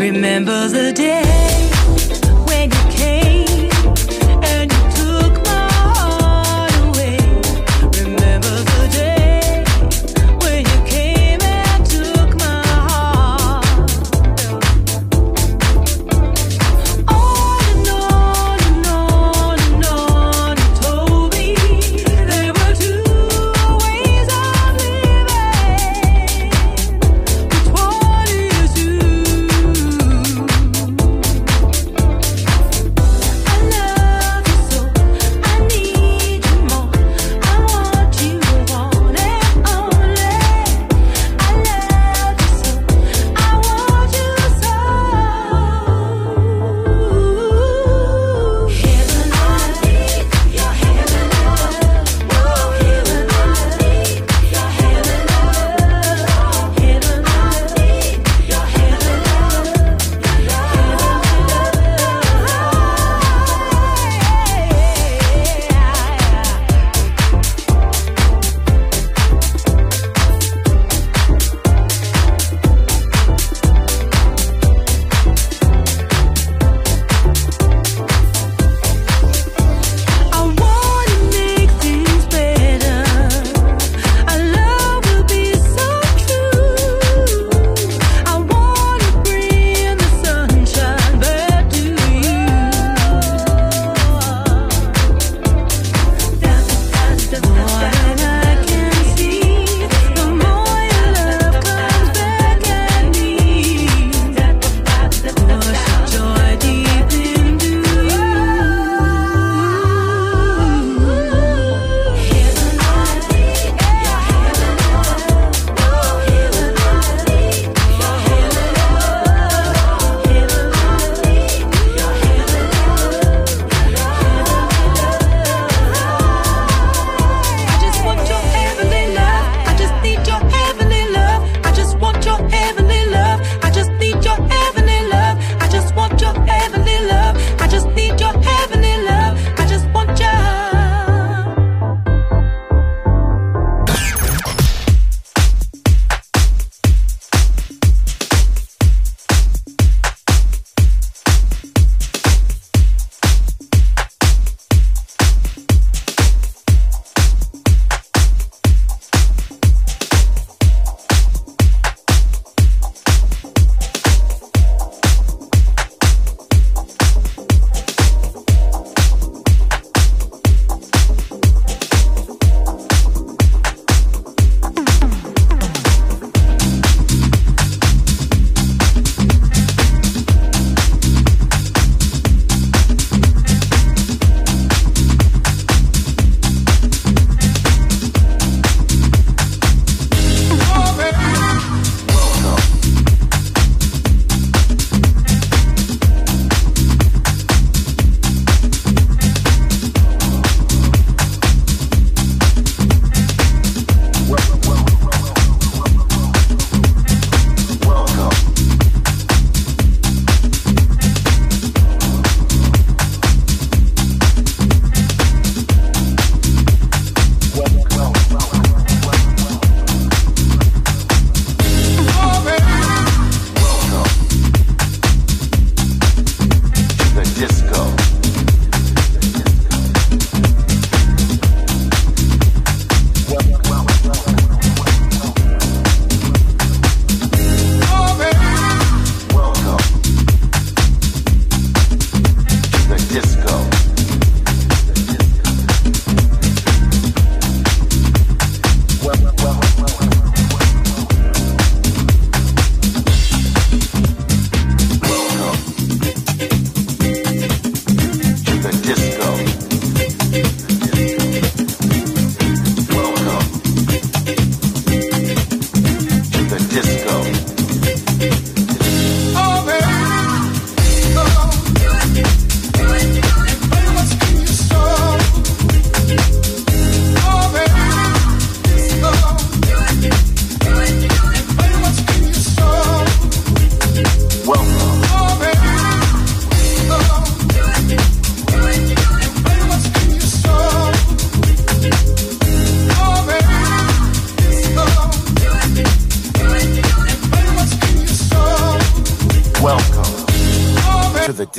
Remember the day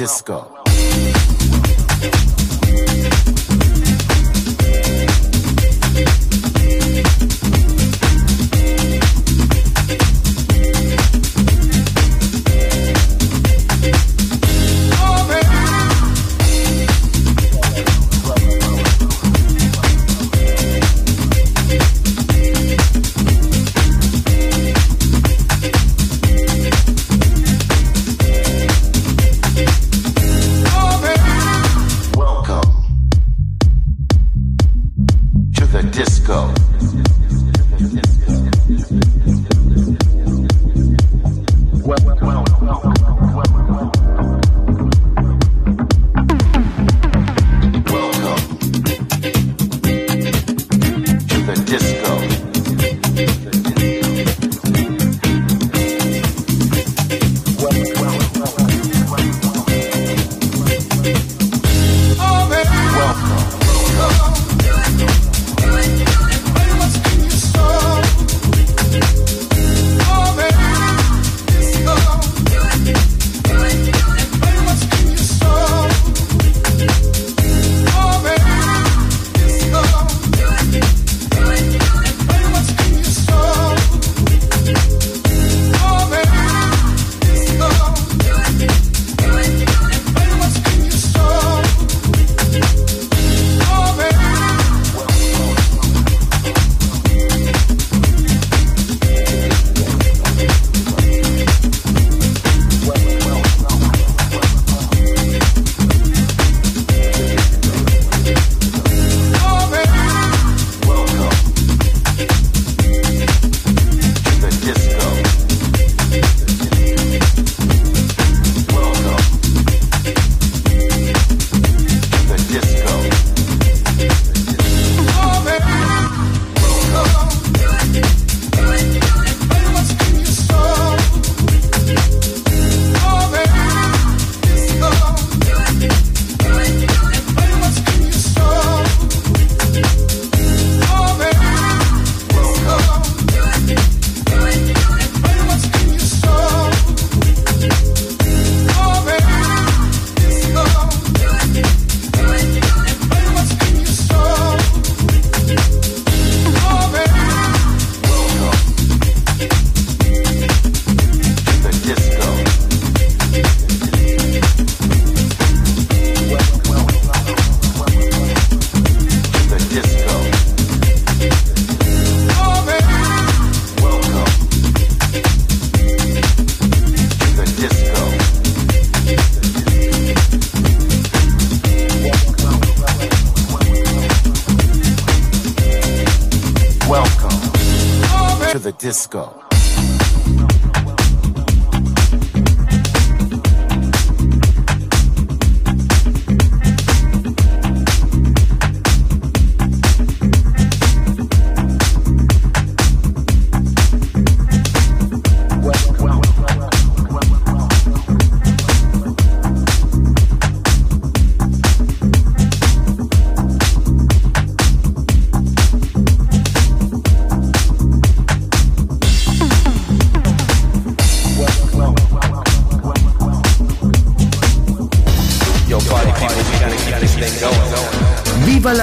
Disco.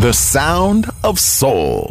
The sound of soul.